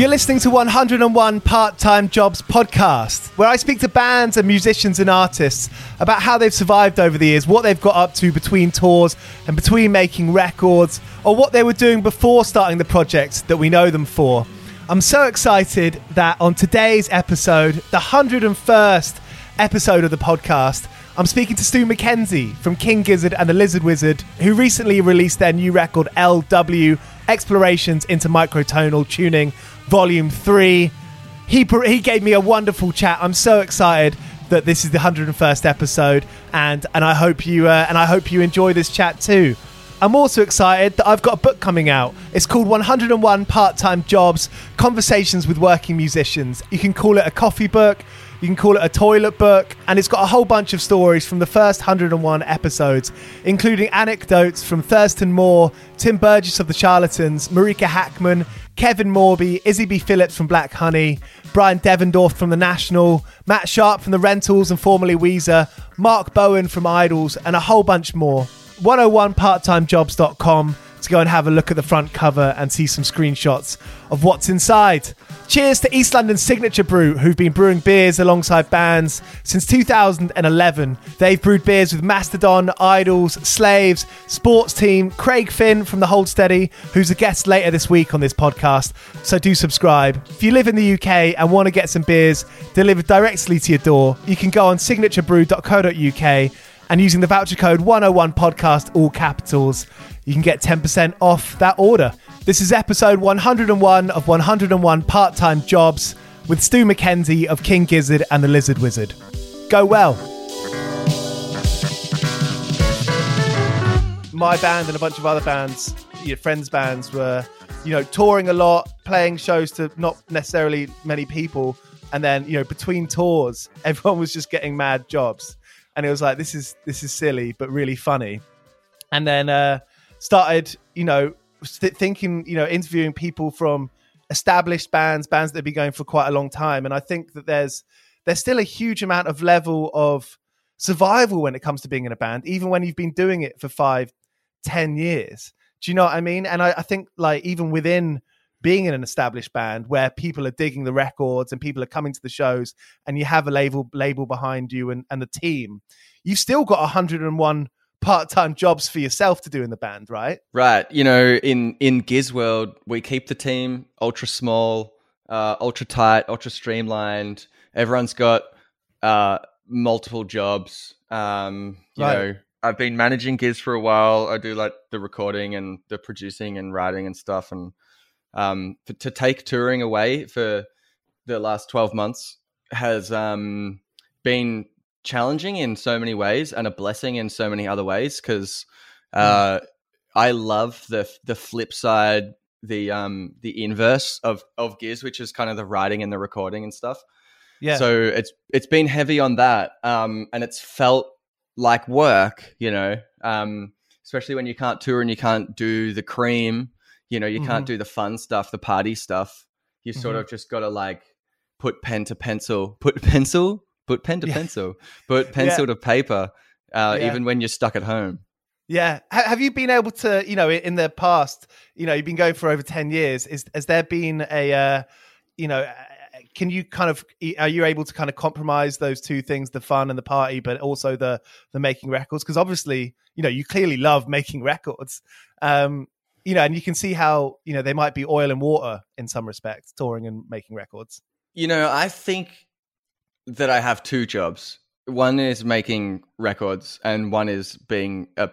You're listening to 101 Part Time Jobs podcast, where I speak to bands and musicians and artists about how they've survived over the years, what they've got up to between tours and between making records, or what they were doing before starting the project that we know them for. I'm so excited that on today's episode, the 101st episode of the podcast, I'm speaking to Stu Mackenzie from King Gizzard and the Lizard Wizard, who recently released their new record LW Explorations into Microtonal Tuning Volume 3. He, he gave me a wonderful chat. I'm so excited that this is the 101st episode and and I hope you uh, and I hope you enjoy this chat too. I'm also excited that I've got a book coming out. It's called 101 Part-Time Jobs: Conversations with Working Musicians. You can call it a coffee book, you can call it a toilet book, and it's got a whole bunch of stories from the first 101 episodes, including anecdotes from Thurston Moore, Tim Burgess of the Charlatans, Marika Hackman, Kevin Morby, Izzy B. Phillips from Black Honey, Bryan Devendorf from The National, Matt Sharp from The Rentals and formerly Weezer, Mark Bowen from IDLES, and a whole bunch more. 101parttimejobs.com to go and have a look at the front cover and see some screenshots of what's inside. Cheers to East London Signature Brew, who've been brewing beers alongside bands since 2011. They've brewed beers with Mastodon, IDLES, Slaves, Sports Team, Craig Finn from the Hold Steady, who's a guest later this week on this podcast. So do subscribe. If you live in the UK and want to get some beers delivered directly to your door, you can go on signaturebrew.co.uk and using the voucher code 101 podcast, all capitals, you can get 10% off that order. This is episode 101 of 101 Part Time Jobs with Stu Mackenzie of King Gizzard and the Lizard Wizard. Go well. My band and a bunch of other bands, your friends' bands, were, you know, touring a lot, playing shows to not necessarily many people. And then, you know, between tours, everyone was just getting mad jobs. And it was like, this is this is silly, but really funny. And then uh started, you know, st- thinking, you know, interviewing people from established bands, bands that have been going for quite a long time, and I think that there's there's still a huge amount of level of survival when it comes to being in a band, even when you've been doing it for five, ten years. Do you know what I mean? And I, I think like even within being in an established band where people are digging the records and people are coming to the shows and you have a label label behind you and, and the team, you've still got 101 part-time jobs for yourself to do in the band, right? Right. You know, in in Gizz World, we keep the team ultra small, uh, ultra tight, ultra streamlined. Everyone's got uh, multiple jobs. Um, you right. know, I've been managing Gizz for a while. I do like the recording and the producing and writing and stuff. And um, to, to take touring away for the last twelve months has um, been challenging in so many ways and a blessing in so many other ways because hmm. uh, mm. I love the the flip side, the um the inverse of of Gears, which is kind of the writing and the recording and stuff. Yeah. So it's it's been heavy on that, um, and it's felt like work, you know, um, especially when you can't tour and you can't do the cream, you know, you mm-hmm. can't do the fun stuff, the party stuff. You sort mm-hmm. of just got to like put pen to pencil, put pencil put pen to yeah. pencil, put pencil yeah. to paper, uh, yeah. even when you're stuck at home. Yeah. have you been able to, you know, in the past, you know, you've been going for over 10 years. Is, has there been a, uh, you know, can you kind of, are you able to kind of compromise those two things, the fun and the party, but also the, the making records? Because obviously, you know, you clearly love making records. Um, you know, and you can see how, you know, they might be oil and water in some respects, touring and making records. You know, I think that I have two jobs. One is making records, and one is being a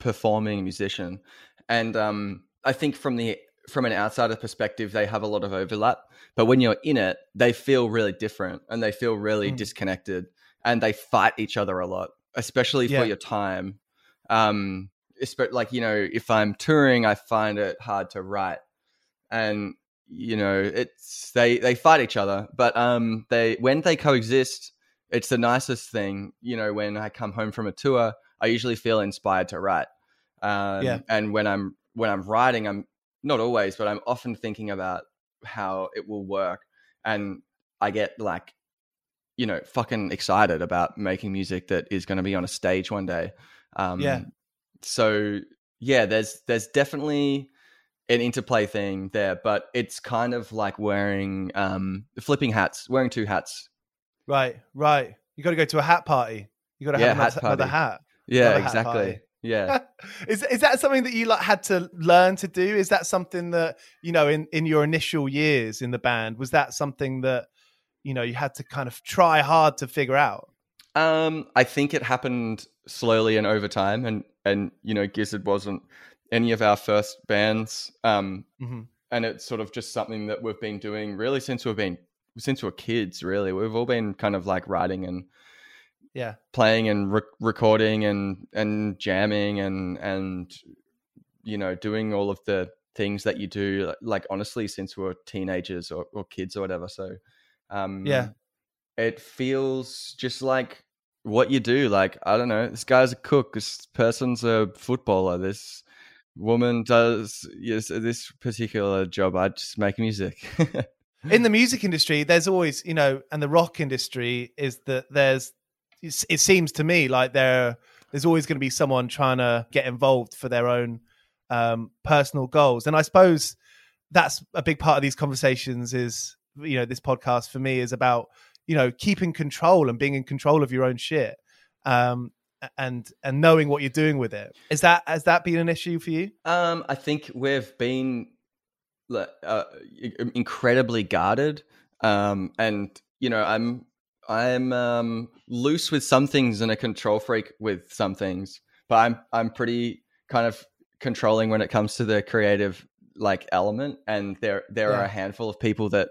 performing musician. And um, I think from the from an outsider perspective, they have a lot of overlap. But when you're in it, they feel really different, and they feel really mm. disconnected, and they fight each other a lot, especially yeah. for your time. Um, like you know, if I'm touring, I find it hard to write, and you know it's they they fight each other but um they when they coexist it's the nicest thing you know when i come home from a tour i usually feel inspired to write. Um, yeah. and when i'm when i'm writing i'm not always but i'm often thinking about how it will work. And i get like you know fucking excited about making music that is going to be on a stage one day. Um yeah. so yeah there's there's definitely an interplay thing there, but it's kind of like wearing um flipping hats, wearing two hats. Right, right. You got to go to a hat party. You got to have hat another, another, hat. Yeah, another exactly. Hat yeah. is is that something that you like had to learn to do? Is that something that you know in in your initial years in the band was that something that you know you had to kind of try hard to figure out? Um, I think it happened slowly and over time, and and you know, Gizzard wasn't any of our first bands. Um, mm-hmm. And it's sort of just something that we've been doing really since we've been since we we're kids. Really, we've all been kind of like writing and yeah, playing and re- recording and and jamming and and you know doing all of the things that you do. Like honestly, since we we're teenagers or, or kids or whatever. So um, yeah, it feels just like what you do. Like I don't know, this guy's a cook. This person's a footballer. This woman does yes this particular job. I just make music. in the music industry, there's always you know, and the rock industry is that there's. It seems to me like there there's always going to be someone trying to get involved for their own um, personal goals. And I suppose that's a big part of these conversations is, you know, this podcast for me is about, you know, keeping control and being in control of your own shit. Um, and and knowing what you're doing with it is that has that been an issue for you um i think we've been uh, incredibly guarded um and you know i'm i'm um loose with some things and a control freak with some things but i'm i'm pretty kind of controlling when it comes to the creative like element and there there yeah. are a handful of people that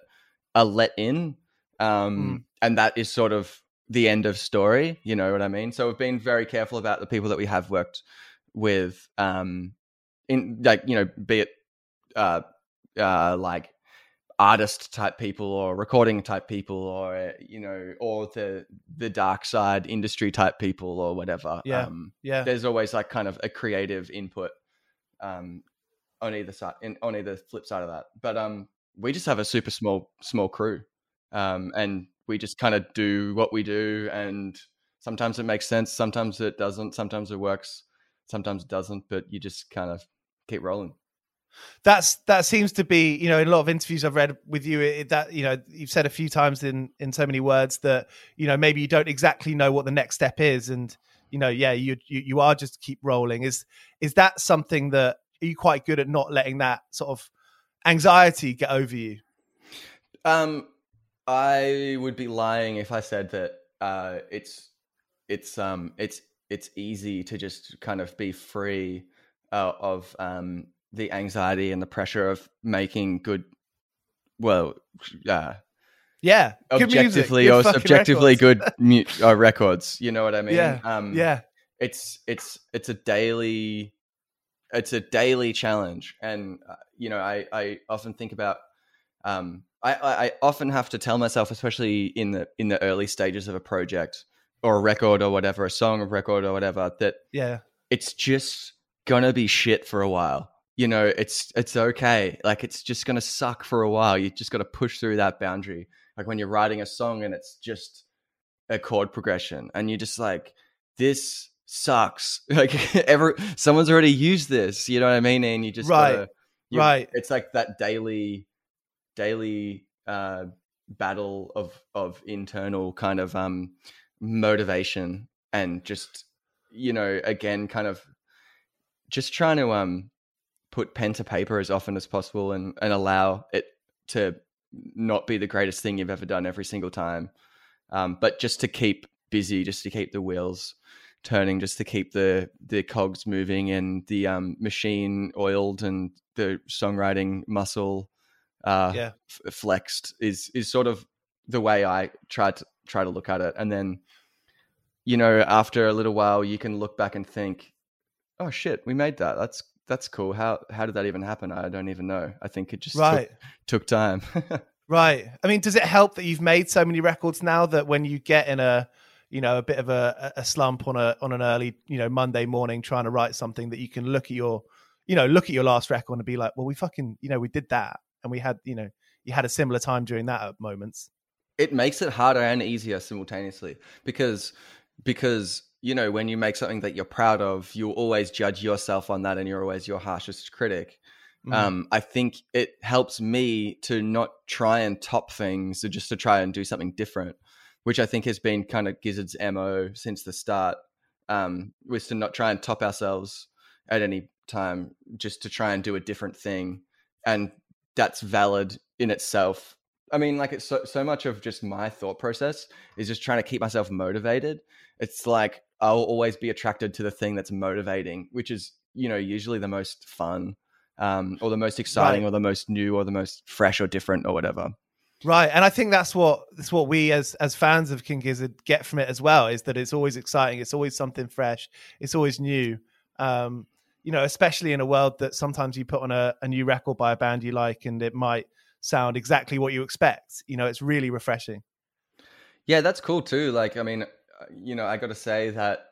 are let in um mm. and that is sort of the end of story you know what i mean so we've been very careful about the people that we have worked with um in like you know be it uh uh like artist type people or recording type people or you know or the the dark side industry type people or whatever yeah um, yeah there's always like kind of a creative input um, on either side, in, on either flip side of that. But um, we just have a super small small crew, um, and we just kind of do what we do, and sometimes it makes sense, sometimes it doesn't, sometimes it works, sometimes it doesn't, but you just kind of keep rolling that's that seems to be you know in a lot of interviews i've read with you it, that you know you've said a few times in in so many words that you know maybe you don't exactly know what the next step is and you know, yeah, you, you you are just keep rolling. Is is that something that are you quite good at not letting that sort of anxiety get over you? Um, I would be lying if I said that uh, it's it's um it's it's easy to just kind of be free uh, of um the anxiety and the pressure of making good well uh, yeah, objectively good or subjectively good mu- uh, records. You know what I mean? Yeah, um, yeah. It's it's it's a daily, it's a daily challenge, and uh, you know, I I often think about. Um, I, I often have to tell myself, especially in the in the early stages of a project or a record or whatever, a song, a record or whatever, that yeah, it's just gonna be shit for a while. You know, it's it's okay. Like it's just gonna suck for a while. You just got to push through that boundary like when you're writing a song and it's just a chord progression and you're just like this sucks like ever someone's already used this you know what i mean and you just right gotta, you, right it's like that daily daily uh battle of of internal kind of um motivation and just you know again kind of just trying to um put pen to paper as often as possible and and allow it to not be the greatest thing you've ever done every single time. Um, but just to keep busy, just to keep the wheels turning, just to keep the the cogs moving and the um, machine oiled and the songwriting muscle uh, yeah. f- flexed is is sort of the way I try to try to look at it. And then, you know, after a little while, you can look back and think, "Oh shit, we made that. That's that's cool. How how did that even happen? I don't even know. I think it just right. took, took time. right. I mean, does it help that you've made so many records now that when you get in a you know a bit of a, a slump on a on an early you know Monday morning trying to write something that you can look at your you know look at your last record and be like, well, we fucking you know we did that and we had you know you had a similar time during that at moments. It makes it harder and easier simultaneously because because you know, when you make something that you're proud of, you'll always judge yourself on that and you're always your harshest critic. Mm. Um, I think it helps me to not try and top things, or just to try and do something different, which I think has been kind of Gizzard's MO since the start, um, was to not try and top ourselves at any time, just to try and do a different thing. And that's valid in itself. I mean, like it's so, so much of just my thought process is just trying to keep myself motivated. It's like I'll always be attracted to the thing that's motivating, which is, you know, usually the most fun um, or the most exciting right. or the most new or the most fresh or different or whatever. Right, and I think that's what that's what we as as fans of King Gizzard get from it as well is that it's always exciting, it's always something fresh, it's always new. Um, you know, especially in a world that sometimes you put on a, a new record by a band you like and it might sound exactly what you expect. You know, it's really refreshing. Yeah, that's cool too. Like, I mean, you know, I got to say that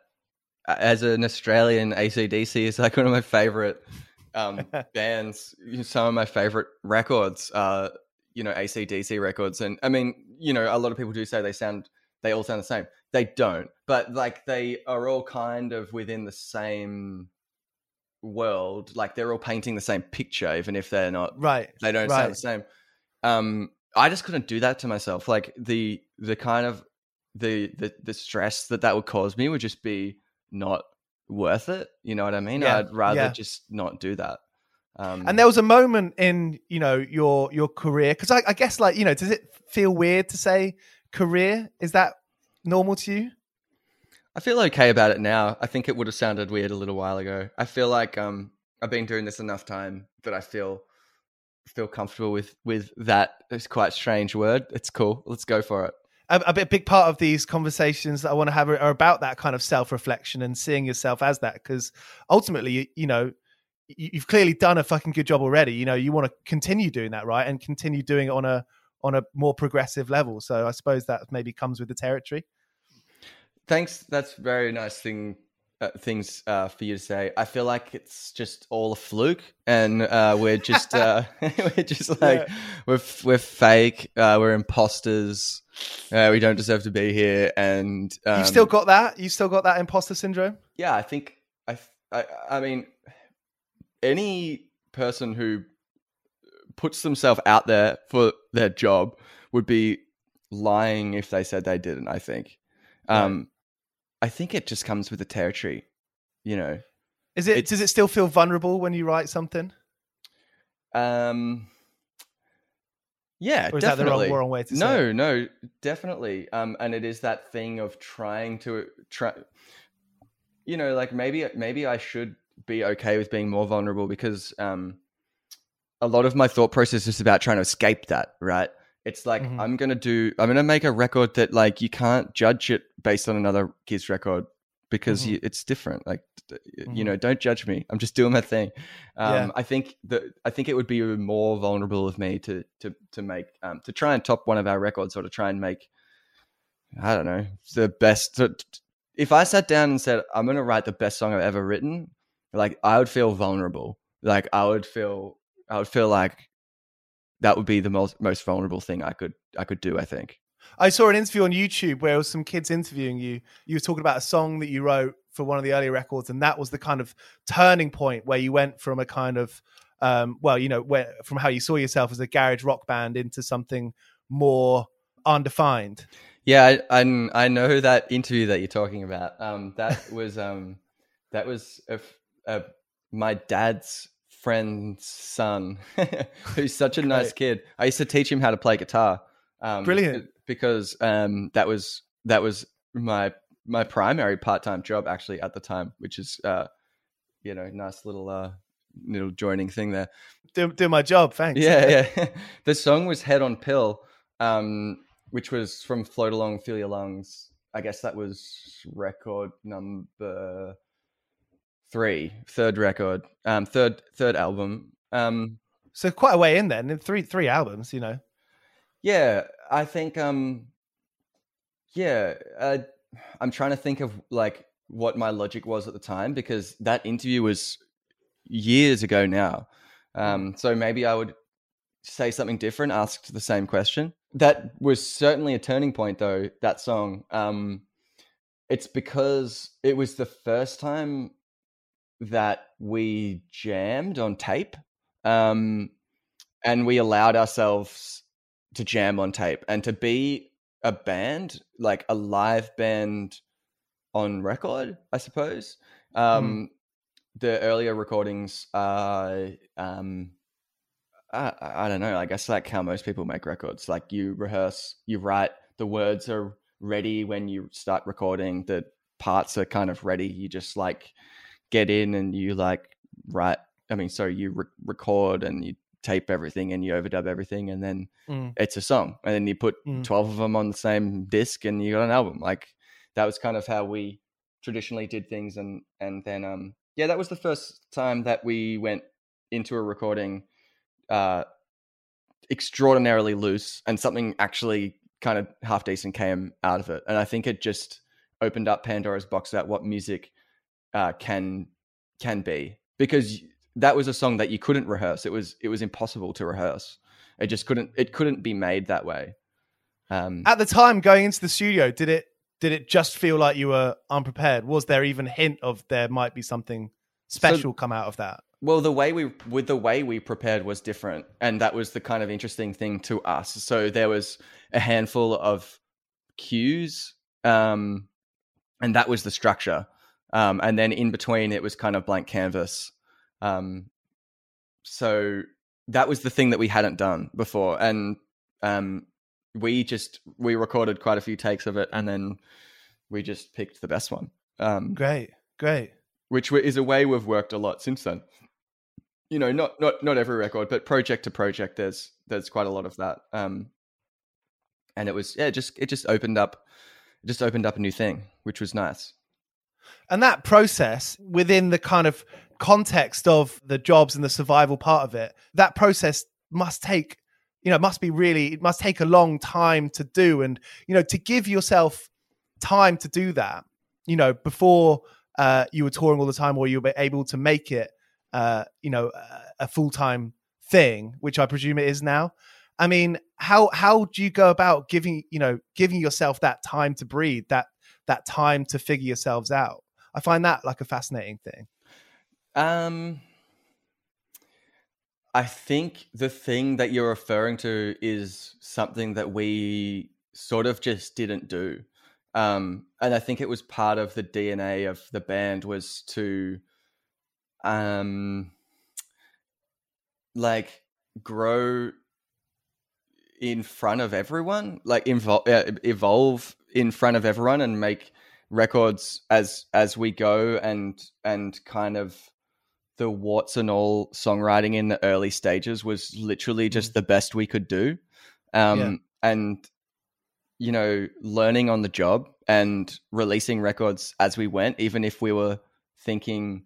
uh, as an Australian, AC/DC is like one of my favorite um, bands. Some of my favorite records are, you know, AC/DC records. And I mean, you know, a lot of people do say they sound, they all sound the same. they don't, but like they are all kind of within the same world. Like they're all painting the same picture, even if they're not. Right. They don't right. sound the same. Um, I just couldn't do that to myself. Like the the kind of the the the stress that that would cause me would just be not worth it. You know what I mean? Yeah, I'd rather yeah. just not do that. Um, And there was a moment in you know your your career because I, I guess like you know does it feel weird to say career? Is that normal to you? I feel okay about it now. I think it would have sounded weird a little while ago. I feel like um I've been doing this enough time that I feel feel comfortable with with that. It's quite strange word. It's cool. Let's go for it. a, a big part of these conversations that I want to have are, are about that kind of self reflection and seeing yourself as that. Because ultimately, you, you know, you've clearly done a fucking good job already. You know, you want to continue doing that, right, and continue doing it on a on a more progressive level. So I suppose that maybe comes with the territory. Thanks. That's very nice thing. Uh, things uh, for you to say. I feel like it's just all a fluke, and uh, we're just uh, we're just like we're we're fake. Uh, we're imposters. Uh, we don't deserve to be here, and um, You've still got that. You've still got that imposter syndrome. yeah. I think I I, I mean any person who puts themselves out there for their job would be lying if they said they didn't. I think. Um, I think it just comes with the territory, you know. Is it? It's- does it still feel vulnerable when you write something? Um, yeah, Or is that the definitely. wrong, wrong way to say? it? no, no, definitely. Um, and it is that thing of trying to try. You know, like maybe maybe I should be okay with being more vulnerable because um, a lot of my thought process is about trying to escape that. Right? It's like Mhm. I'm gonna do. I'm gonna make a record that like you can't judge it based on another kid's record because Mhm. you, it's different. Like d- you know, don't judge me. I'm just doing my thing. Um, Yeah. I think that I think it would be more vulnerable of me to to to make um, to try and top one of our records or to try and make I don't know the best. If I sat down and said I'm going to write the best song I've ever written, like I would feel vulnerable. Like I would feel I would feel like that would be the most most vulnerable thing I could I could do. I think. I saw an interview on YouTube where it was some kids interviewing you. You were talking about a song that you wrote for one of the earlier records, and that was the kind of turning point where you went from a kind of, um, well, you know, where from how you saw yourself as a garage rock band into something more undefined. Yeah, I, I I know that interview that you're talking about. Um, that was um, that was a, a- my dad's friend's son, who's such a nice kid. I used to teach him how to play guitar. Um, Brilliant. because um, that was that was my my primary part time job actually at the time, which is uh, you know, nice little uh, little joining thing there. Do, do my job, thanks. Yeah, yeah. the song was Head On/Pill, um, which was from Float Along, Feel Your Lungs. I guess that was record number three, third record, um, third third album. Um, So quite a way in then. Three three albums, you know. yeah, I think. Um, yeah, uh, I'm trying to think of like what my logic was at the time because that interview was years ago now. Um, so maybe I would say something different, asked the same question. That was certainly a turning point, though. That song. Um, it's because it was the first time that we jammed on tape, um, and we allowed ourselves to jam on tape and to be a band, like a live band on record, I suppose. Um, The earlier recordings are, um, I, I don't know, I guess like how most people make records. Like you rehearse, you write, the words are ready when you start recording, the parts are kind of ready. You just like get in and you like write. I mean, so you re- record and you tape everything and you overdub everything, and then Mm. it's a song. And then you put Mm. 12 of them on the same disc and you got an album. Like that was kind of how we traditionally did things. And, and then, um, yeah, that was the first time that we went into a recording, uh, extraordinarily loose and something actually kind of half decent came out of it. And I think it just opened up Pandora's box about what music uh, can can be because that was a song that you couldn't rehearse. It was it was impossible to rehearse. It just couldn't it couldn't be made that way. Um, At the time going into the studio, did it did it just feel like you were unprepared? Was there even a hint of there might be something special so, come out of that? Well, the way we with the way we prepared was different, and that was the kind of interesting thing to us. So there was a handful of cues, um, and that was the structure. Um, and then in between, it was kind of blank canvas. Um, so that was the thing that we hadn't done before, and um, we just we recorded quite a few takes of it, and then we just picked the best one. Um, great, great. Which is a way we've worked a lot since then. You know, not not not every record, but project to project, there's there's quite a lot of that. Um, and it was yeah, just it just opened up, it just opened up a new thing, which was nice. And that process within the kind of context of the jobs and the survival part of it, that process must take you know, must be really, it must take a long time to do. And, you know, to give yourself time to do that, you know, before uh, you were touring all the time or you were able to make it, uh, you know, a full time thing, which I presume it is now. I mean, how how do you go about giving you know giving yourself that time to breathe, that that time to figure yourselves out? I find that like a fascinating thing. Um, I think the thing that you're referring to is something that we sort of just didn't do. Um, and I think it was part of the DNA of the band was to um like grow in front of everyone, like uh, evolve in front of everyone and make records as as we go and and kind of the warts and all songwriting in the early stages was literally just mm. the best we could do. Um, yeah. And, you know, learning on the job and releasing records as we went, even if we were thinking,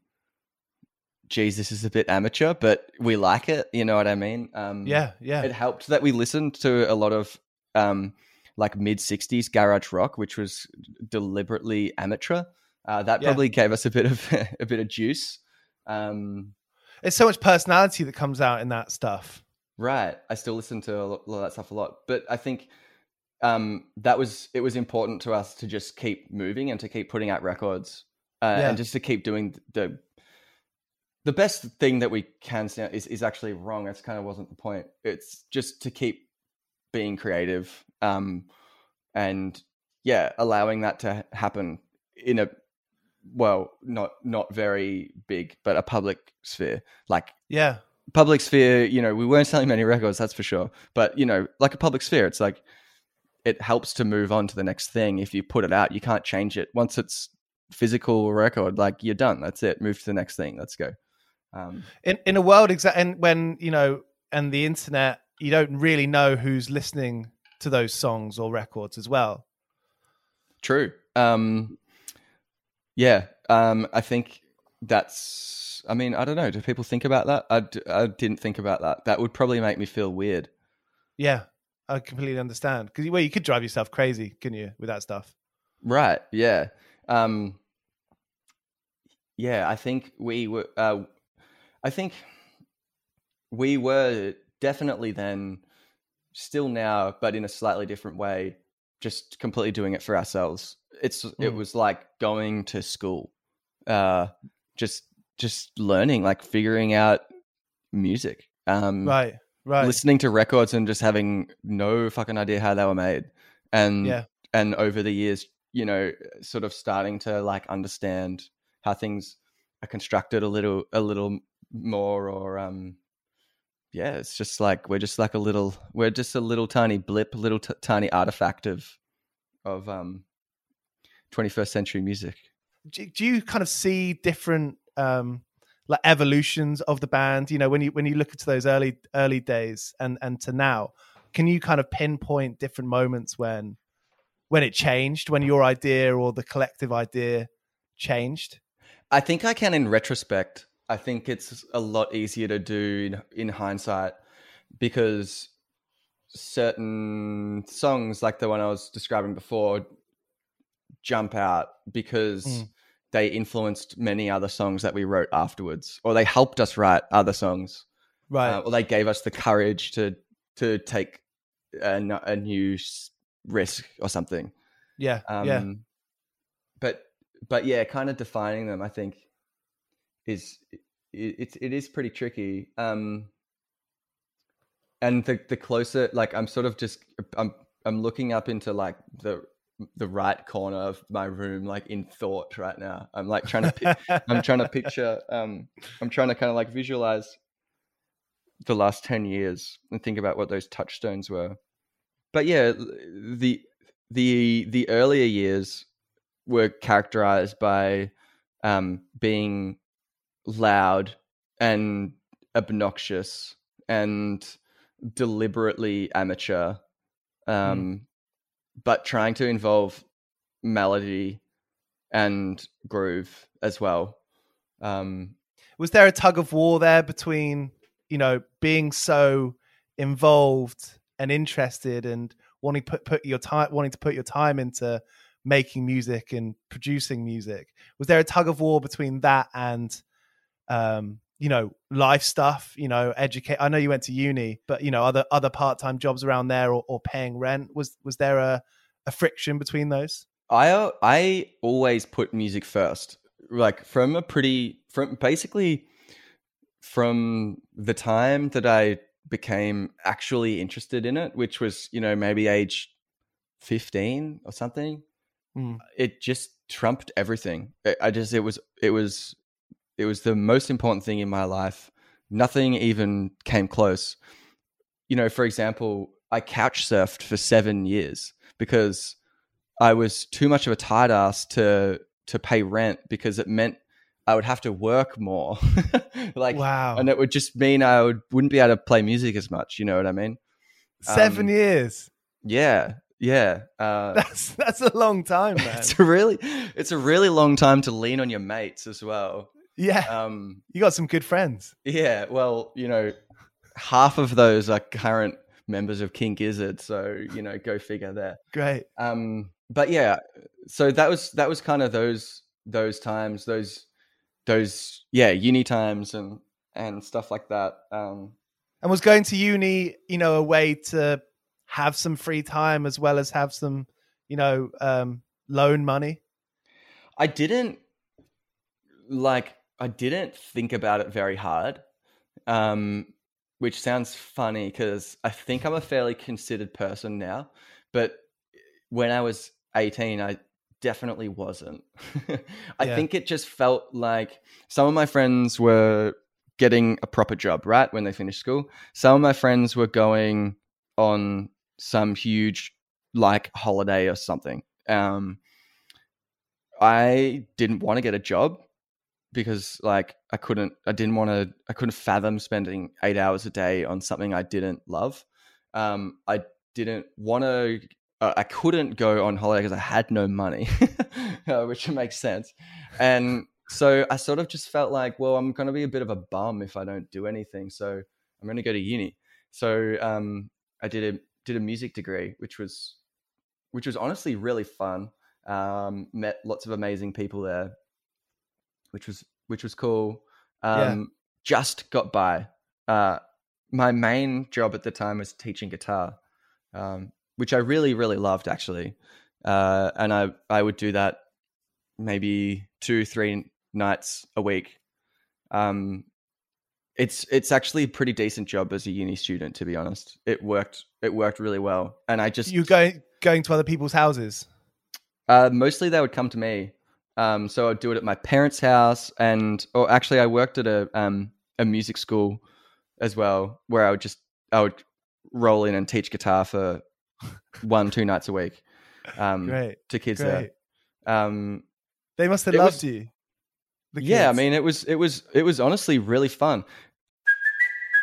geez, this is a bit amateur, but we like it. You know what I mean? Um, yeah, yeah. It helped that we listened to a lot of um, like mid 60s garage rock, which was deliberately amateur. Uh, that yeah. probably gave us a bit of a bit of juice. Um, There's so much personality that comes out in that stuff. Right. I still listen to a lot, of that stuff a lot, but I think um, that was it was important to us to just keep moving and to keep putting out records uh, yeah. and just to keep doing the the best thing that we can is is actually wrong. That's kind of wasn't the point. It's just to keep being creative um, and yeah, allowing that to happen in a well, not not very big, but a public sphere. Like yeah, public sphere. You know, we weren't selling many records, that's for sure. But you know, like a public sphere, it's like it helps to move on to the next thing. If you put it out, you can't change it once it's physical record. Like you're done. That's it. Move to the next thing. Let's go. Um, in in a world exact and when you know and the internet, you don't really know who's listening to those songs or records as well. True. Um, yeah, um, I think that's. I mean, I don't know. Do people think about that? I d- I didn't think about that. That would probably make me feel weird. Yeah, I completely understand. Because well, you could drive yourself crazy, can you, with that stuff? Right. Yeah. Um, yeah. I think we were. Uh, I think we were definitely then, still now, but in a slightly different way, just completely doing it for ourselves. It's mm. it was like going to school uh just just learning like figuring out music um right right. listening to records and just having no fucking idea how they were made. And yeah. and over the years you know sort of starting to like understand how things are constructed a little a little more or um yeah it's just like we're just like a little we're just a little tiny blip little t- tiny artifact of of um 21st century music. Do, do you kind of see different um, like evolutions of the band? You know, when you when you look into those early early days and and to now, can you kind of pinpoint different moments when when it changed, when your idea or the collective idea changed? I think I can in retrospect. I think it's a lot easier to do in, in hindsight because certain songs like the one I was describing before jump out because mm. they influenced many other songs that we wrote afterwards, or they helped us write other songs, right? Uh, or they gave us the courage to to take a, a new risk or something. Yeah, Um, yeah. But but yeah, kind of defining them, I think, is it, it, it is pretty tricky. Um, and the the closer, like I'm sort of just I'm I'm looking up into like the the right corner of my room, like in thought right now. I'm like trying to pi- I'm trying to picture. Um, I'm trying to kind of like visualize the last ten years and think about what those touchstones were. But yeah, the the the earlier years were characterized by um, being loud and obnoxious and deliberately amateur, um, but trying to involve melody and groove as well. Um, Was there a tug of war there between you know being so involved and interested and wanting to put put your time wanting to put your time into making music and producing music? Was there a tug of war between that and um, you know life stuff? You know, educate. I know you went to uni, but you know other other part time jobs around there or, or paying rent. Was was there a a friction between those? I I always put music first. Like from a pretty from basically from the time that I became actually interested in it, which was, you know, maybe age 15 or something. Mm. It just trumped everything. I- I just it was it was it was the most important thing in my life. Nothing even came close. You know, for example, I couch surfed for 7 years because I was too much of a tight ass to to pay rent because it meant I would have to work more. like Wow, and it would just mean I would wouldn't be able to play music as much, you know what I mean? seven um, years. Yeah. Yeah. Uh That's that's a long time, man. it's a really it's a really long time to lean on your mates as well. Yeah, Um you got some good friends. yeah, well, you know, half of those are current members of King Gizzard, so you know, go figure there. Great. um but yeah so that was that was kind of those those times those those yeah uni times and and stuff like that um And was going to uni, you know, a way to have some free time as well as have some, you know, um, loan money. i didn't like i didn't think about it very hard um which sounds funny because i think i'm a fairly considered person now but when i was 18 i definitely wasn't. I Yeah. think it just felt like some of my friends were getting a proper job right when they finished school. Some of my friends were going on some huge like holiday or something. Um i didn't want to get a job because like i couldn't i didn't want to i couldn't fathom spending eight hours a day on something i didn't love. Um i didn't want to uh, i couldn't go on holiday because i had no money uh, which makes sense. And so i sort of just felt like well i'm going to be a bit of a bum if i don't do anything so i'm going to go to uni. So um i did a did a music degree which was which was honestly really fun. Um met lots of amazing people there which was which was cool. Yeah. Um, Just got by. Uh, my main job at the time was teaching guitar, um, which I really really loved actually, uh, and I I would do that maybe two three nights a week. Um, it's it's actually a pretty decent job as a uni student to be honest. It worked it worked really well, and I just You going going to other people's houses? uh, mostly they would come to me. Um, so I'd do it at my parents' house, and or actually, I worked at a um, a music school as well, where I would just I would roll in and teach guitar for one two nights a week um, Great, to kids great. there. Um, They must have loved was- you. yeah, I mean, it was it was it was honestly really fun.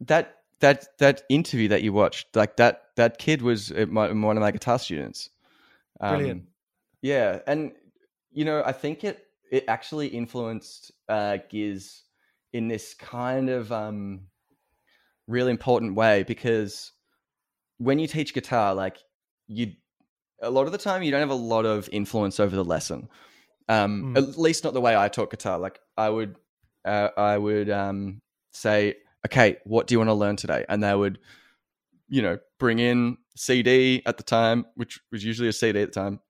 that that that interview that you watched, like that that kid was uh, my, one of my guitar students. Um, Brilliant. Yeah, and you know, I think it it actually influenced uh, Gizz in this kind of um, really important way because when you teach guitar, like you, a lot of the time you don't have a lot of influence over the lesson. Um, Mm. At least not the way I taught guitar. Like I would, uh, I would um, say, "Okay, what do you want to learn today?" And they would, you know, bring in CD at the time, which was usually a CD at the time,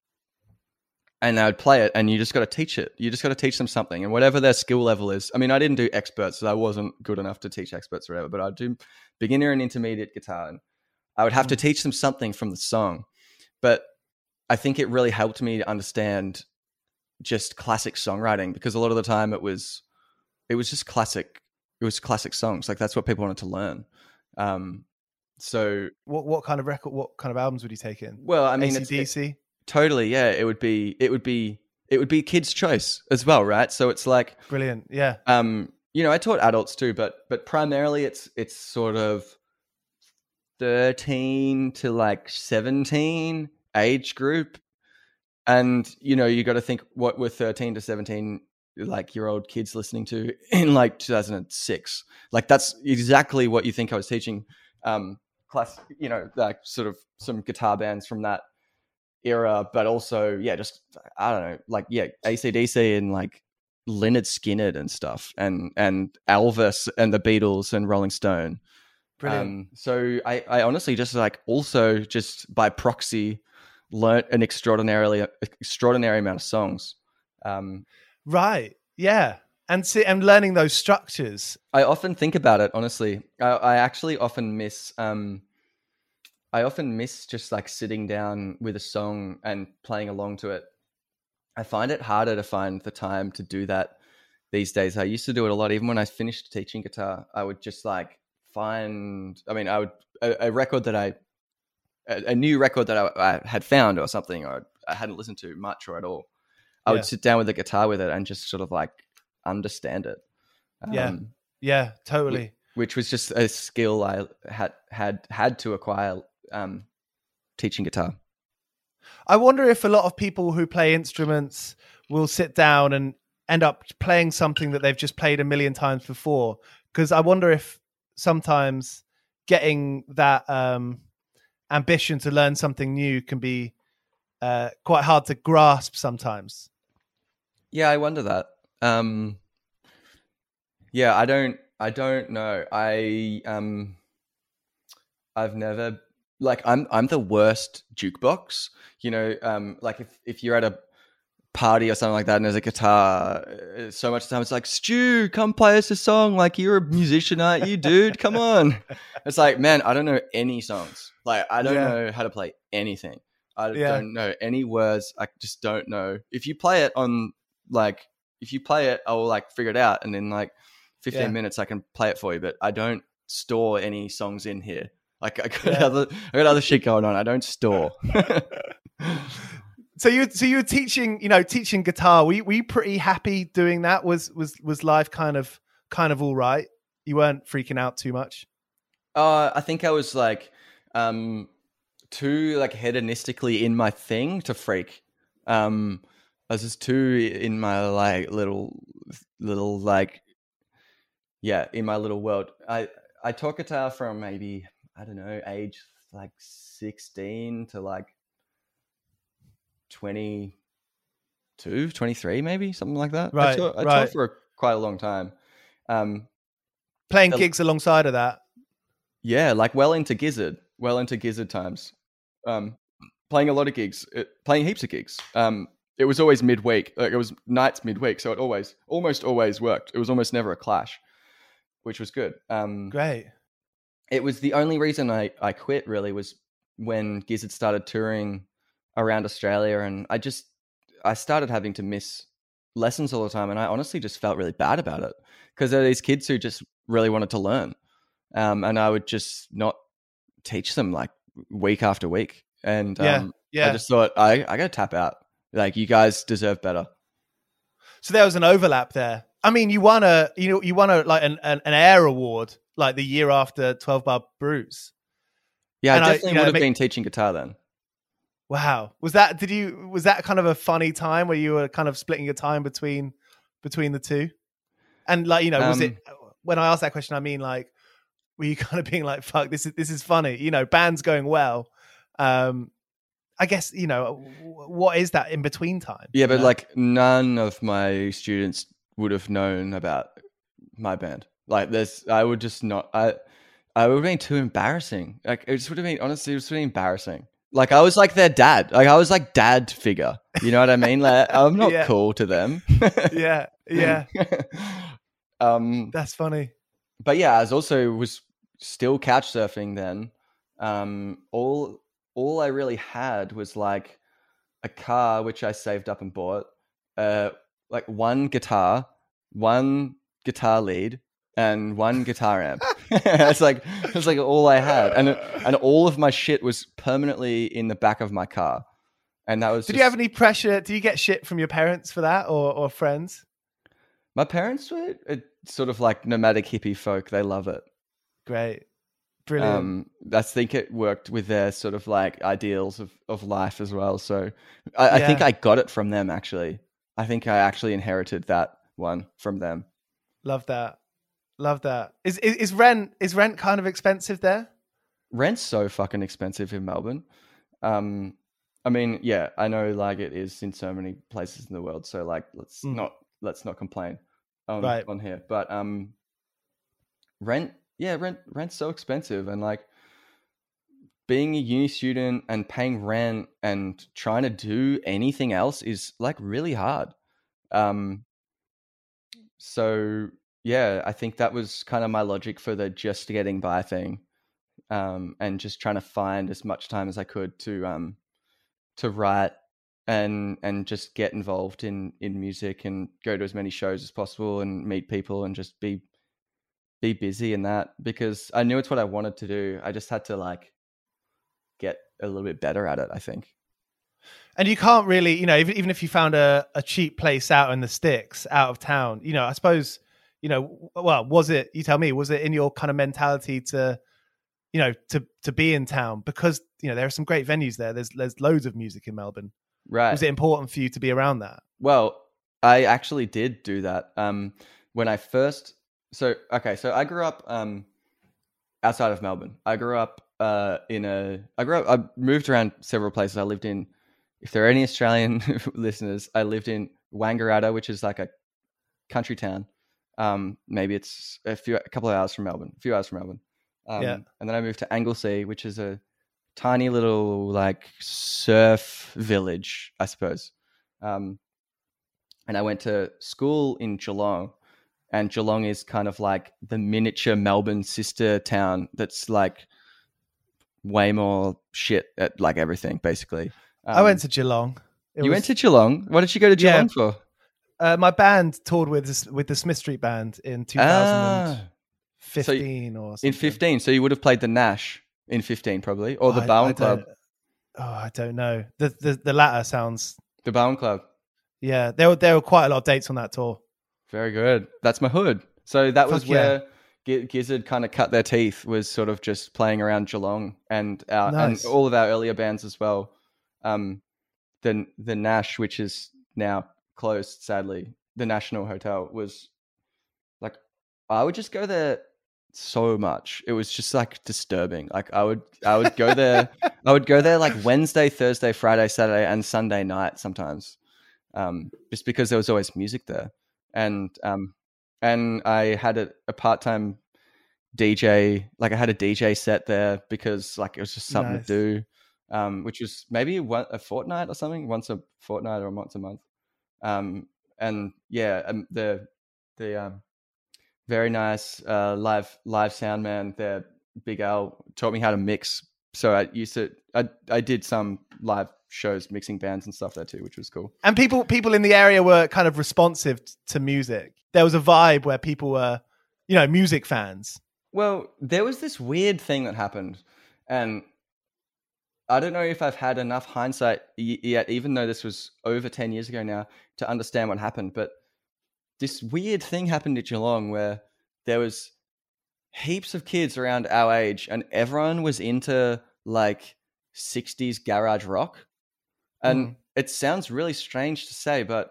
and they would play it, and you just got to teach it. You just got to teach them something, and whatever their skill level is. I mean, I didn't do experts, so I wasn't good enough to teach experts or whatever, but I'd do beginner and intermediate guitar, and I would have to mm. teach them something from the song. But I think it really helped me to understand just classic songwriting because a lot of the time it was it was just classic it was classic songs like that's what people wanted to learn um so What what kind of record? What kind of albums would you take in? well i mean it's, it- totally yeah it would be it would be it would be kids choice as well right so it's like Brilliant. Yeah. um you know i taught adults too but but primarily it's it's sort of 13 to like 17 age group and you know you got to think what were 13 to 17 like year old kids listening to in like 2006 like that's exactly what you think i was teaching um class you know like sort of some guitar bands from that era but also yeah just i don't know like yeah AC/DC and like Lynyrd Skynyrd and stuff, and and Elvis and the Beatles and Rolling Stone. Brilliant. Um, so I, I honestly just like also just by proxy learnt an extraordinarily extraordinary amount of songs. Um, right. Yeah. And see, and learning those structures. I often think about it. Honestly, I, I actually often miss. Um, I often miss just like sitting down with a song and playing along to it. I find it harder to find the time to do that these days. I used to do it a lot. Even when I finished teaching guitar, I would just like find. I mean, I would a, a record that I a, a new record that I, I had found or something, or I hadn't listened to much or at all. I Yeah. would sit down with the guitar with it and just sort of like understand it. Yeah. Um, Yeah. Totally. which was just a skill I had had had to acquire um, teaching guitar. I wonder if a lot of people who play instruments will sit down and end up playing something that they've just played a million times before. Because I wonder if sometimes getting that um, ambition to learn something new can be uh, quite hard to grasp sometimes. Yeah, I wonder that. Um, yeah, I don't. I don't know. I um, I've never like I'm I'm the worst jukebox. You know, um, like if if you're at a party or something like that and there's a guitar, uh, so much time it's like Stu, come play us a song. Like you're a musician, aren't you, dude? Come on. It's like, man, I don't know any songs. Like I don't Yeah. know how to play anything. I Yeah. don't know any words. I just don't know. If you play it on like if you play it, I'll like figure it out and in like 15 Yeah. minutes I can play it for you, but I don't store any songs in here. Like I got Yeah. other I got other shit going on. I don't store. So you so you were teaching, you know, teaching guitar. Were you, were you pretty happy doing that? Was was was life kind of kind of all right? You weren't freaking out too much. Uh, I think I was like um too like hedonistically in my thing to freak. Um I was just too in my like little little like yeah, in my little world. I I taught guitar from maybe I don't know, age like 16 to like 22, 23 maybe, something like that. I Right, taught, I right. for a, quite a long time. Um Playing The- gigs alongside of that. Yeah, like well into Gizzard, well into Gizzard times. Um, playing a lot of gigs, playing heaps of gigs. Um, it was always midweek, like it was nights midweek, so it always, almost always worked. It was almost never a clash, which was good. Um, Great. it was the only reason I, I quit really was when Gizzard started touring around Australia and I just I started having to miss lessons all the time and I honestly just felt really bad about it because there are these kids who just really wanted to learn um, and I would just not teach them like week after week and Yeah, um, yeah. I just thought I, I gotta tap out like you guys deserve better So there was an overlap there. I mean, you won a you know you won a like an an, an AIR award like the year after Twelve Bar Bruise. yeah And I- I definitely you know, would have make- been teaching guitar then Wow. Was that did you was that kind of a funny time where you were kind of splitting your time between between the two? And like, you know, was it Um, when I asked that question, I mean like were you kind of being like, fuck, this is this is funny, you know, band's going well. Um I guess, you know, what is that in between time? Yeah, but know? like none of my students would have known about my band. Like there's I would just not I I would have been too embarrassing. Like it just would have been honestly it was really embarrassing. Like I was like their dad. Like I was like dad figure. You know what I mean? Like I'm not Yeah. cool to them. Yeah, yeah. um That's funny. but yeah, I was also was still couch surfing then. Um, all all I really had was like a car which I saved up and bought, uh, like one guitar, one guitar lead, and one guitar amp. It's like it's like all I had, and and all of my shit was permanently in the back of my car, and that was. Did just- you have any pressure? Do you get shit from your parents for that or or friends? My parents were uh, sort of like nomadic hippie folk. They love it. Great. Brilliant. um i think it worked with their sort of like ideals of, of life as well so I, I think i got it from them actually i think i actually inherited that one from them Love that. Love that. Is, is is rent is rent kind of expensive there? rent's so fucking expensive in melbourne um i mean yeah i know like it is in so many places in the world so like let's Mm. not let's not complain on, Right. on here but um rent yeah rent rent's so expensive and like being a uni student and paying rent and trying to do anything else is like really hard. Um so yeah i think that was kind of my logic for the just getting by thing um and just trying to find as much time as i could to um to write and and just get involved in in music and go to as many shows as possible and meet people and just be be busy in that because I knew it's what I wanted to do. I just had to like get a little bit better at it, I think. And you can't really, you know, even, even if you found a, a cheap place out in the sticks, out of town, you know, I suppose, you know, well, was it? You tell me, was it in your kind of mentality to, you know, to to be in town because you know there are some great venues there. There's there's loads of music in Melbourne. Right. Was it important for you to be around that? Well, I actually did do that. Um, when I first, so okay, so I grew up um, outside of Melbourne. I grew up uh, in a. I grew up. I moved around several places. I lived in. If there are any Australian listeners, I lived in Wangaratta, which is like a country town. Um, maybe it's a few, a couple of hours from Melbourne, a few hours from Melbourne. Um, Yeah. And then I moved to Anglesea, which is a tiny little like surf village, I suppose. Um, and I went to school in Geelong, and Geelong is kind of like the miniature Melbourne sister town that's like way more shit at like everything, basically. I went Um, to Geelong. It you was- went to Geelong. What did you go to Yeah. Geelong for? uh, my band toured with with the Smith Street Band in Ah, 2015 or something. in fifteen. So you would have played the Nash in fifteen, probably, or the I- Barwon Club. Oh, I don't know. The, the the latter sounds. The Barwon Club. Yeah, there were there were quite a lot of dates on that tour. Very good. That's my hood. So that was Fuck yeah. where Gi- Gizzard kind of cut their teeth. Was sort of just playing around Geelong and our Nice. and all of our earlier bands as well. Um, the the Nash, which is now closed, sadly. The National Hotel was like I would just go there so much. It was just like disturbing. Like I would I would go there I would go there like Wednesday, Thursday, Friday, Saturday, and Sunday night sometimes. Um, just because there was always music there. And um and I had a, a part time DJ, like I had a DJ set there because like it was just something Nice. to do. Um, which was maybe one, a fortnight or something, once a fortnight or once a month. Um, and yeah, um, the the um, very nice uh, live live sound man there, Big Al, taught me how to mix. So I used to I I did some live shows mixing bands and stuff there too, which was cool. And people people in the area were kind of responsive t- to music. There was a vibe where people were, you know, music fans. Well, there was this weird thing that happened, and I don't know if I've had enough hindsight yet, even though this was over 10 years ago now, to understand what happened. But this weird thing happened at Geelong where there was heaps of kids around our age, and everyone was into like 60s garage rock. And Mm. it sounds really strange to say, but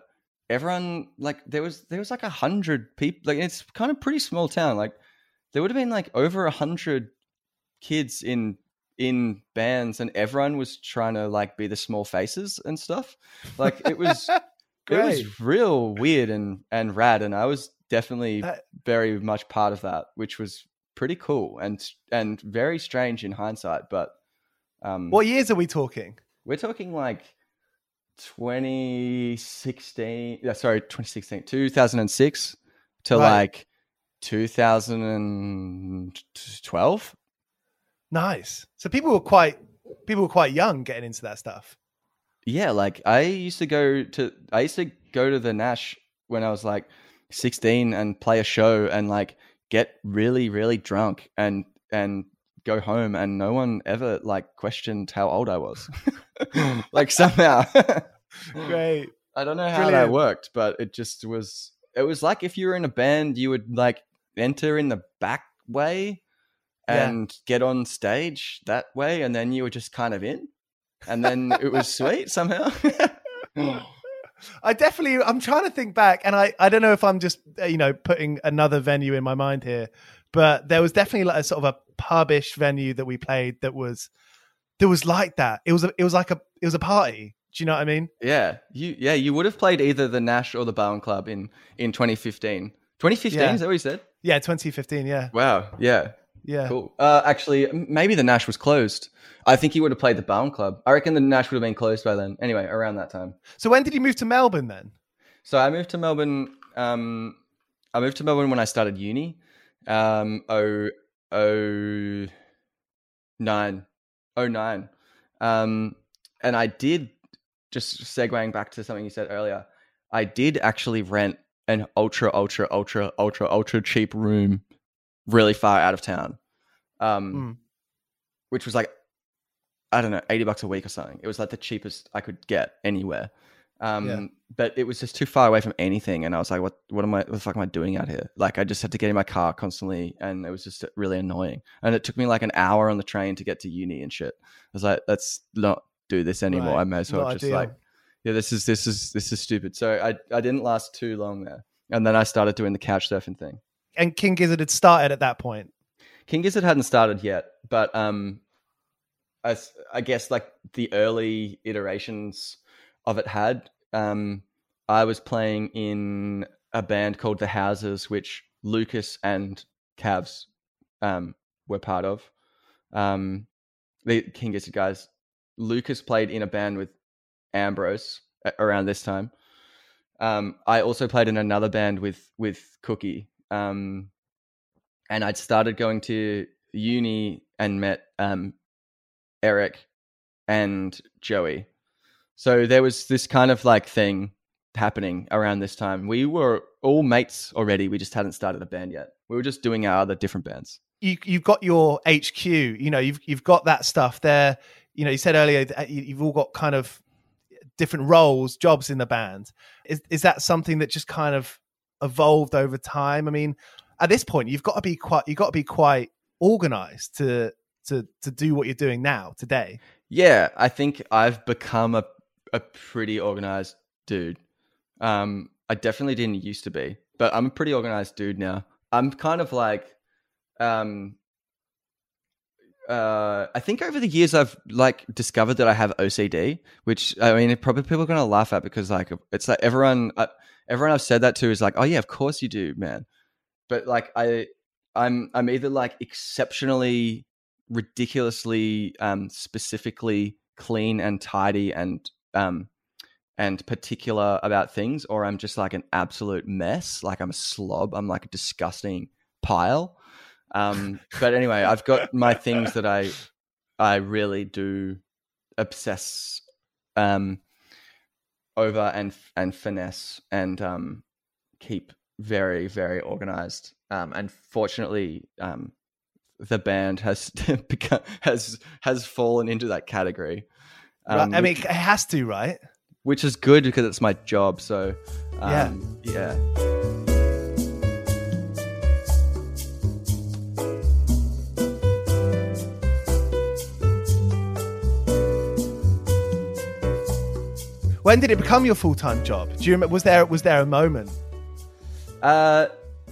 everyone like there was there was like a hundred people. Like it's kind of pretty small town. Like there would have been like over a hundred kids in in bands, and everyone was trying to like be the small faces and stuff. Like it was it was real weird and and rad, and I was definitely That- very much part of that, which was pretty cool and and very strange in hindsight. But um, What years are we talking? we're talking like 2016. Sorry, 2016, 2006 to Right. like 2012. Nice. So people were quite people were quite young getting into that stuff. Yeah, like I used to go to I used to go to the Nash when I was like 16 and play a show and like get really really drunk and and go home and no one ever like questioned how old I was. like somehow Great. I don't know how Brilliant. that worked, but it just was it was like if you were in a band you would like enter in the back way Yeah. and get on stage that way and then you were just kind of in and then it was sweet somehow. I definitely I'm trying to think back and I I don't know if I'm just uh, you know putting another venue in my mind here but there was definitely like a sort of a pubish venue that we played that was that was like that. It was a, it was like a it was a party. Do you know what I mean? Yeah, you yeah you would have played either the Nash or the Barwon Club in in 2015. 2015 Yeah. is that what you said? Yeah, 2015, yeah. Wow, yeah, Yeah. cool. Uh, actually, maybe the Nash was closed. I think he would have played the Barwon Club. I reckon the Nash would have been closed by then. Anyway, around that time. So when did you move to Melbourne then? So I moved to Melbourne. Um, I moved to Melbourne when I started uni. Um, oh, oh, nine, oh nine. Um, and I did just segueing back to something you said earlier. I did actually rent an ultra, ultra, ultra, ultra, ultra cheap room, really far out of town. Um, Mm. which was like I don't know, eighty bucks a week or something. It was like the cheapest I could get anywhere. Um, Yeah. but it was just too far away from anything, and I was like, "What? What am I? What the fuck am I doing out here?" Like, I just had to get in my car constantly, and it was just really annoying. And it took me like an hour on the train to get to uni and shit. I was like, "Let's not do this anymore. Right. I may as well Not just ideal. like, yeah, this is this is this is stupid." So I I didn't last too long there, and then I started doing the couch surfing thing. And King Gizzard had started at that point. King Gizzard hadn't started yet, but um, i guess like the early iterations of it had. Um, I was playing in a band called The Houses, which Lucas and Cavs um, were part of. Um, the King Gizzard guys. Lucas played in a band with Ambrose a- around this time. Um, I also played in another band with with Cookie. Um, and I'd started going to uni and met um, Eric and Joey. So there was this kind of like thing happening around this time. We were all mates already. We just hadn't started a band yet. We were just doing our other different bands. you you've got your HQ. You know, you've you've got that stuff there. You know, you said earlier that you- you've all got kind of different roles, jobs in the band. Is is that something that just kind of evolved over time? I mean, at this point, you've got to be quite you've got to be quite organized to to to do what you're doing now today. Yeah, I think I've become a a pretty organized dude. Um, I definitely didn't used to be, but I'm a pretty organized dude now. I'm kind of like, um, uh, I think over the years I've like discovered that I have OCD, which I mean, probably people are gonna laugh at because like it's like everyone, uh, everyone I've said that to is like, oh yeah, of course you do, man. But like I, I'm I'm either like exceptionally ridiculously um, specifically clean and tidy and um, and particular about things, or I'm just like an absolute mess. Like I'm a slob. I'm like a disgusting pile. Um, but anyway, I've got my things that I I really do obsess um, over and and finesse and um, keep very very organized. Um, and fortunately, um, the band has become has has fallen into that category. Right? Um, I mean, it has to, right? which is good because it's my job. So, Yeah. um, yeah, When did it become your full time job? Do you remember? Was there was there a moment? Uh,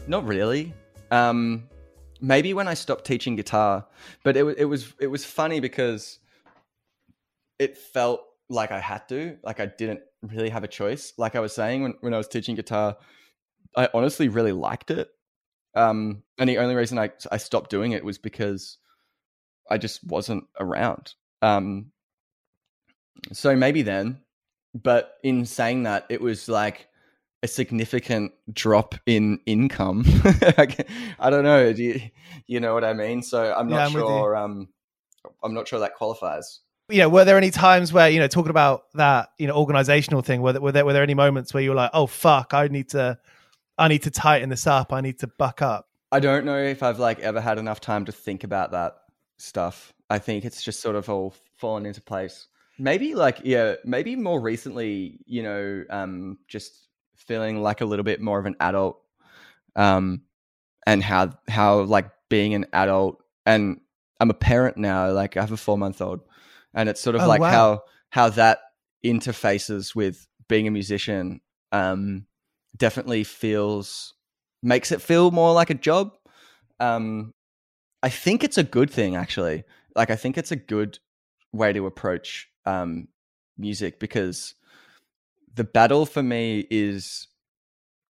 not really. Um, maybe when I stopped teaching guitar, but it it was it was funny because it felt like I had to, like I didn't really have a choice. Like I was saying when when I was teaching guitar, I honestly really liked it. Um, and the only reason I I stopped doing it was because I just wasn't around. Um, so maybe then, but in saying that, it was like a significant drop in income. I don't know. Do you, you know what I mean? So I'm not Yeah, I'm sure. Um, I'm not sure that qualifies. You know, were there any times where you know talking about that you know organizational thing? Were there, were there were there any moments where you were like, oh fuck, I need to, I need to tighten this up. I need to buck up. I don't know if I've like ever had enough time to think about that stuff. I think it's just sort of all fallen into place. Maybe like yeah, maybe more recently, you know, um, just feeling like a little bit more of an adult, um, and how how like being an adult, and I'm a parent now. Like I have a four month old, and it's sort of Oh, like wow. how how that interfaces with being a musician. Um, definitely feels makes it feel more like a job. Um, I think it's a good thing, actually. Like, I think it's a good way to approach um, music because the battle for me is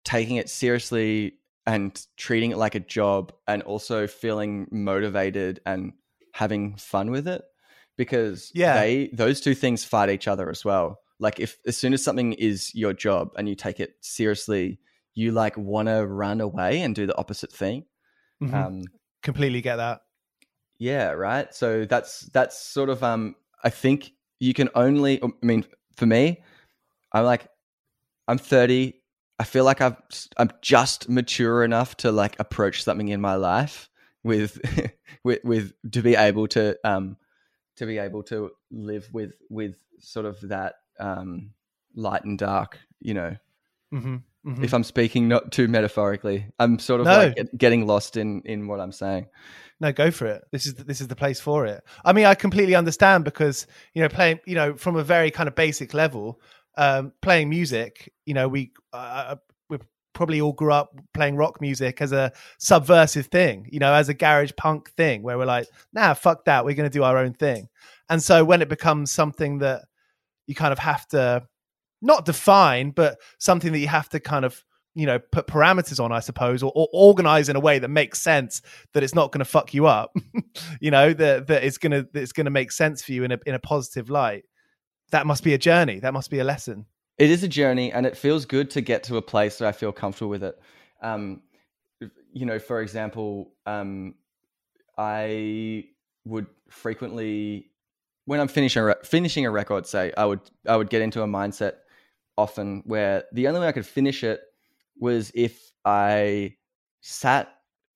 taking it seriously and treating it like a job and also feeling motivated and having fun with it because Yeah. they those two things fight each other as well like if as soon as something is your job and you take it seriously you like want to run away and do the opposite thing Mhm. um Completely get that. yeah, right. So that's that's sort of um I think you can only I mean for me I'm like I'm 30 I feel like I've I'm just mature enough to like approach something in my life with with with to be able to um to be able to live with with sort of that um light and dark, you know. hmm hmm If I'm speaking not too metaphorically, I'm sort of No. like get- getting lost in in what I'm saying. No, go for it. This is this is the place for it. I mean, I completely understand because you know, playing you know from a very kind of basic level, um, playing music. You know, we uh, we probably all grew up playing rock music as a subversive thing. You know, as a garage punk thing, where we're like, nah, fuck that. We're going to do our own thing. And so when it becomes something that you kind of have to not define, but something that you have to kind of you know put parameters on, I suppose, or, or organize in a way that makes sense that it's not going to fuck you up. you know that that it's going to it's going to make sense for you in a in a positive light. That must be a journey. That must be a lesson. It is a journey, and it feels good to get to a place that I feel comfortable with it. Um, you know, for example, um, I would frequently, when I'm finishing a finishing a record, say I would I would get into a mindset often where the only way I could finish it was if I sat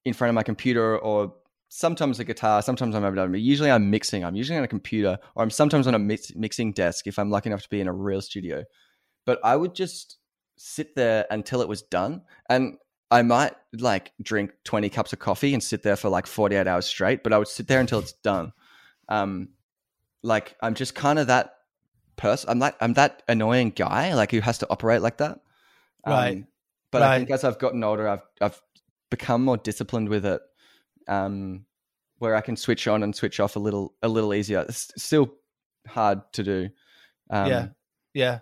in front of my computer or sometimes a guitar, sometimes I'm overdone, but usually I'm mixing. I'm usually on a computer or I'm sometimes on a mix- mixing desk if I'm lucky enough to be in a real studio. But I would just sit there until it was done. And I might like drink 20 cups of coffee and sit there for like 48 hours straight, but I would sit there until it's done. Um, like I'm just kind of that person. I'm like, I'm that annoying guy, like who has to operate like that. Um, Right. But I think as I've gotten older, I've, I've become more disciplined with it. Um, where I can switch on and switch off a little, a little easier. It's still hard to do. Um, Yeah. Yeah.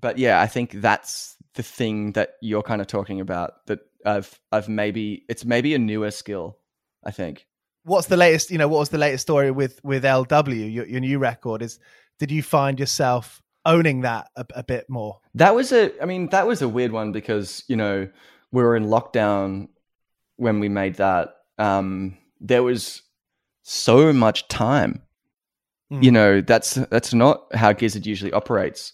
But yeah, I think that's the thing that you're kind of talking about. That I've I've maybe it's maybe a newer skill. I think. What's the latest? You know, what was the latest story with with L.W.? Your, your new record is. Did you find yourself owning that a, a bit more? That was a I mean that was a weird one because you know we were in lockdown when we made that. Um, there was so much time. Mm. You know that's that's not how Gizzard usually operates.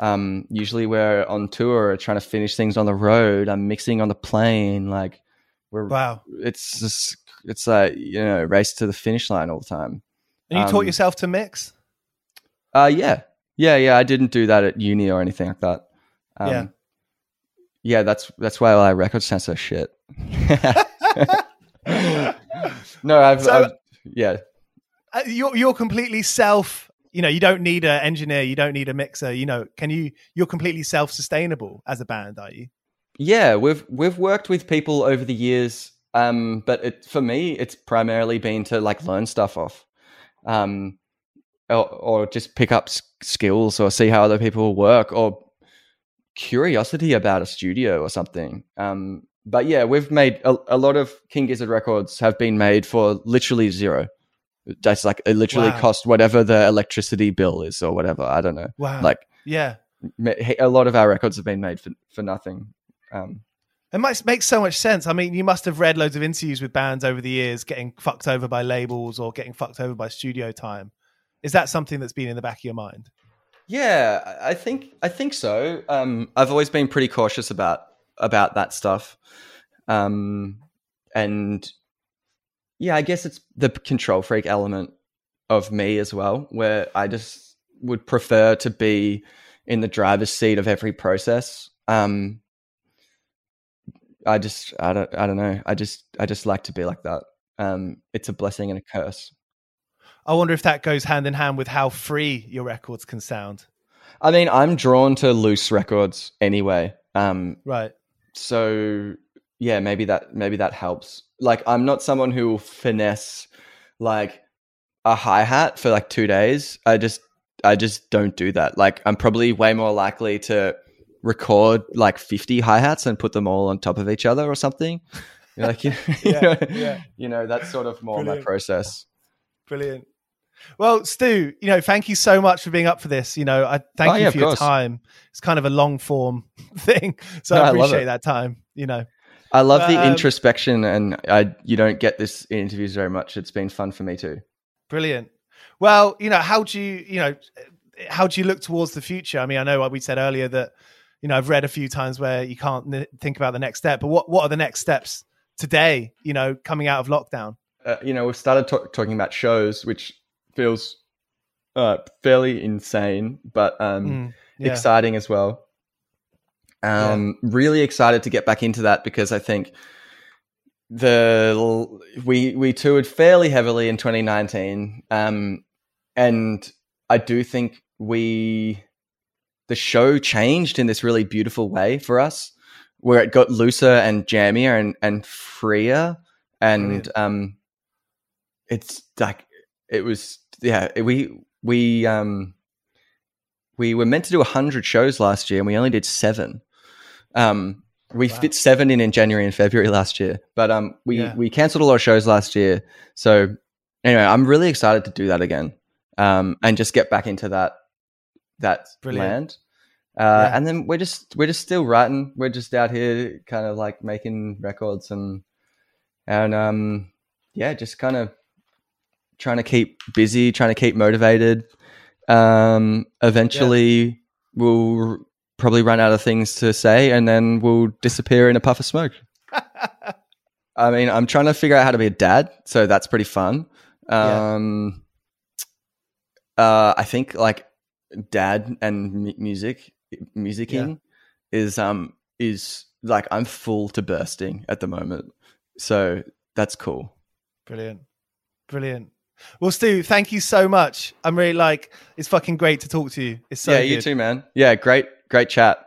Um, usually we're on tour trying to finish things on the road. I'm mixing on the plane. Like we're Wow. it's just it's like you know race to the finish line all the time And you taught Um, yourself to mix. uh yeah yeah yeah i didn't do that at uni or anything like that um, Yeah. yeah that's that's why I record so shit no i've, So- I've yeah Uh, You're you're completely self you know, you don't need an engineer, you don't need a mixer. You know, can you? You're completely self sustainable as a band, are you? Yeah, we've we've worked with people over the years, um, but it, for me, it's primarily been to like learn stuff off, um, or, or just pick up skills or see how other people work or curiosity about a studio or something. Um, but yeah, we've made a, a lot of King Gizzard records have been made for literally zero. That's like it literally Wow. cost whatever the electricity bill is or whatever. I don't know. Wow. Like Yeah. a lot of our records have been made for for nothing. Um, It makes makes so much sense. I mean, you must have read loads of interviews with bands over the years getting fucked over by labels or getting fucked over by studio time. Is that something that's been in the back of your mind? Yeah, I I think I think so. Um, I've always been pretty cautious about about that stuff, um, and yeah, I guess it's the control freak element of me as well, where I just would prefer to be in the driver's seat of every process. Um, I just I don't I don't know. I just I just like to be like that. Um, it's a blessing and a curse. I wonder if that goes hand in hand with how free your records can sound. I mean, I'm drawn to loose records anyway. Um, Right. so yeah, maybe that maybe that helps. Like, I'm not someone who will finesse like a hi hat for like two days. I just I just don't do that. Like, I'm probably way more likely to record like 50 hi hats and put them all on top of each other or something. Like, you, you Yeah, know, yeah. you know, that's sort of more my process. Brilliant. Well, Stu, you know, thank you so much for being up for this. You know, I thank Oh, you yeah, for your course. time. It's kind of a long form thing, so No, I I appreciate it. that time. You know, I love the Um, introspection, and I you don't get this in interviews very much. It's been fun for me too. brilliant. Well, you know, how do you, you know, how do you look towards the future? I mean, I know we said earlier that, you know, I've read a few times where you can't n- think about the next step, but what what are the next steps today? You know, coming out of lockdown. uh, you know, we've started ta- talking about shows, which feels uh, fairly insane, but um, Mm, yeah. exciting as well. Um, really excited to get back into that because I think the we we toured fairly heavily in 2019, um, and I do think we the show changed in this really beautiful way for us, where it got looser and jammier and and freer, and Brilliant. um, it's like it was yeah we we um we were meant to do 100 shows last year and we only did seven um we Wow. fit seven in in january and february last year but um we Yeah. we cancelled a lot of shows last year so anyway i'm really excited to do that again um and just get back into that that Brilliant. land uh Yeah. and then we're just we're just still writing we're just out here kind of like making records and and um yeah just kind of trying to keep busy, trying to keep motivated. Um, eventually, we'll r- probably run out of things to say, and then we'll disappear in a puff of smoke. I mean, I'm trying to figure out how to be a dad, so that's pretty fun. Yeah. Um, uh, I think like dad and mu- music, musicking is um is like I'm full to bursting at the moment, so that's cool. Brilliant. Brilliant. Well, Stu, thank you so much. I'm really like, it's fucking great to talk to you. It's so yeah, you too, man. Yeah, great, great chat.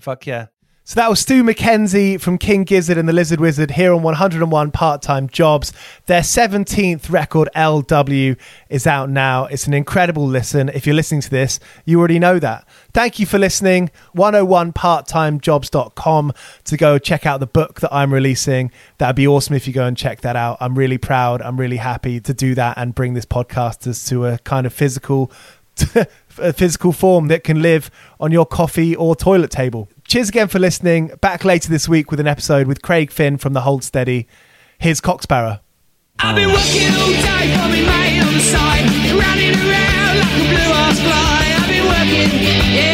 Fuck yeah. So that was Stu Mackenzie from King Gizzard and the Lizard Wizard here on 101 Part Time Jobs. Their 17th record, L.W., is out now. It's an incredible listen. If you're listening to this, you already know that. Thank you for listening. 101parttimejobs.com to go check out the book that I'm releasing. That'd be awesome if you go and check that out. I'm really proud. I'm really happy to do that and bring this podcast to a kind of physical physical form that can live on your coffee or toilet table. Cheers again for listening. Back later this week with an episode with Craig Finn from the Hold Steady. Here's Cock Sparrer. I've been working all day side, running around like a blue ass fly. I've been working, yeah,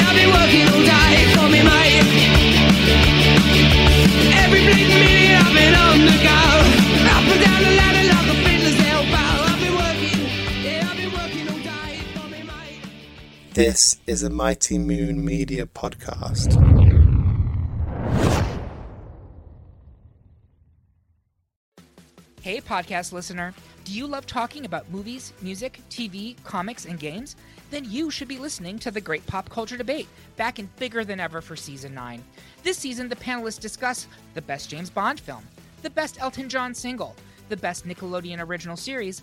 This is a Mighty Moon Media podcast. Hey, podcast listener. Do you love talking about movies, music, TV, comics, and games? Then you should be listening to the Great Pop Culture Debate, back and bigger than ever for season 9. This season, the panelists discuss the best James Bond film, the best Elton John single, the best Nickelodeon original series,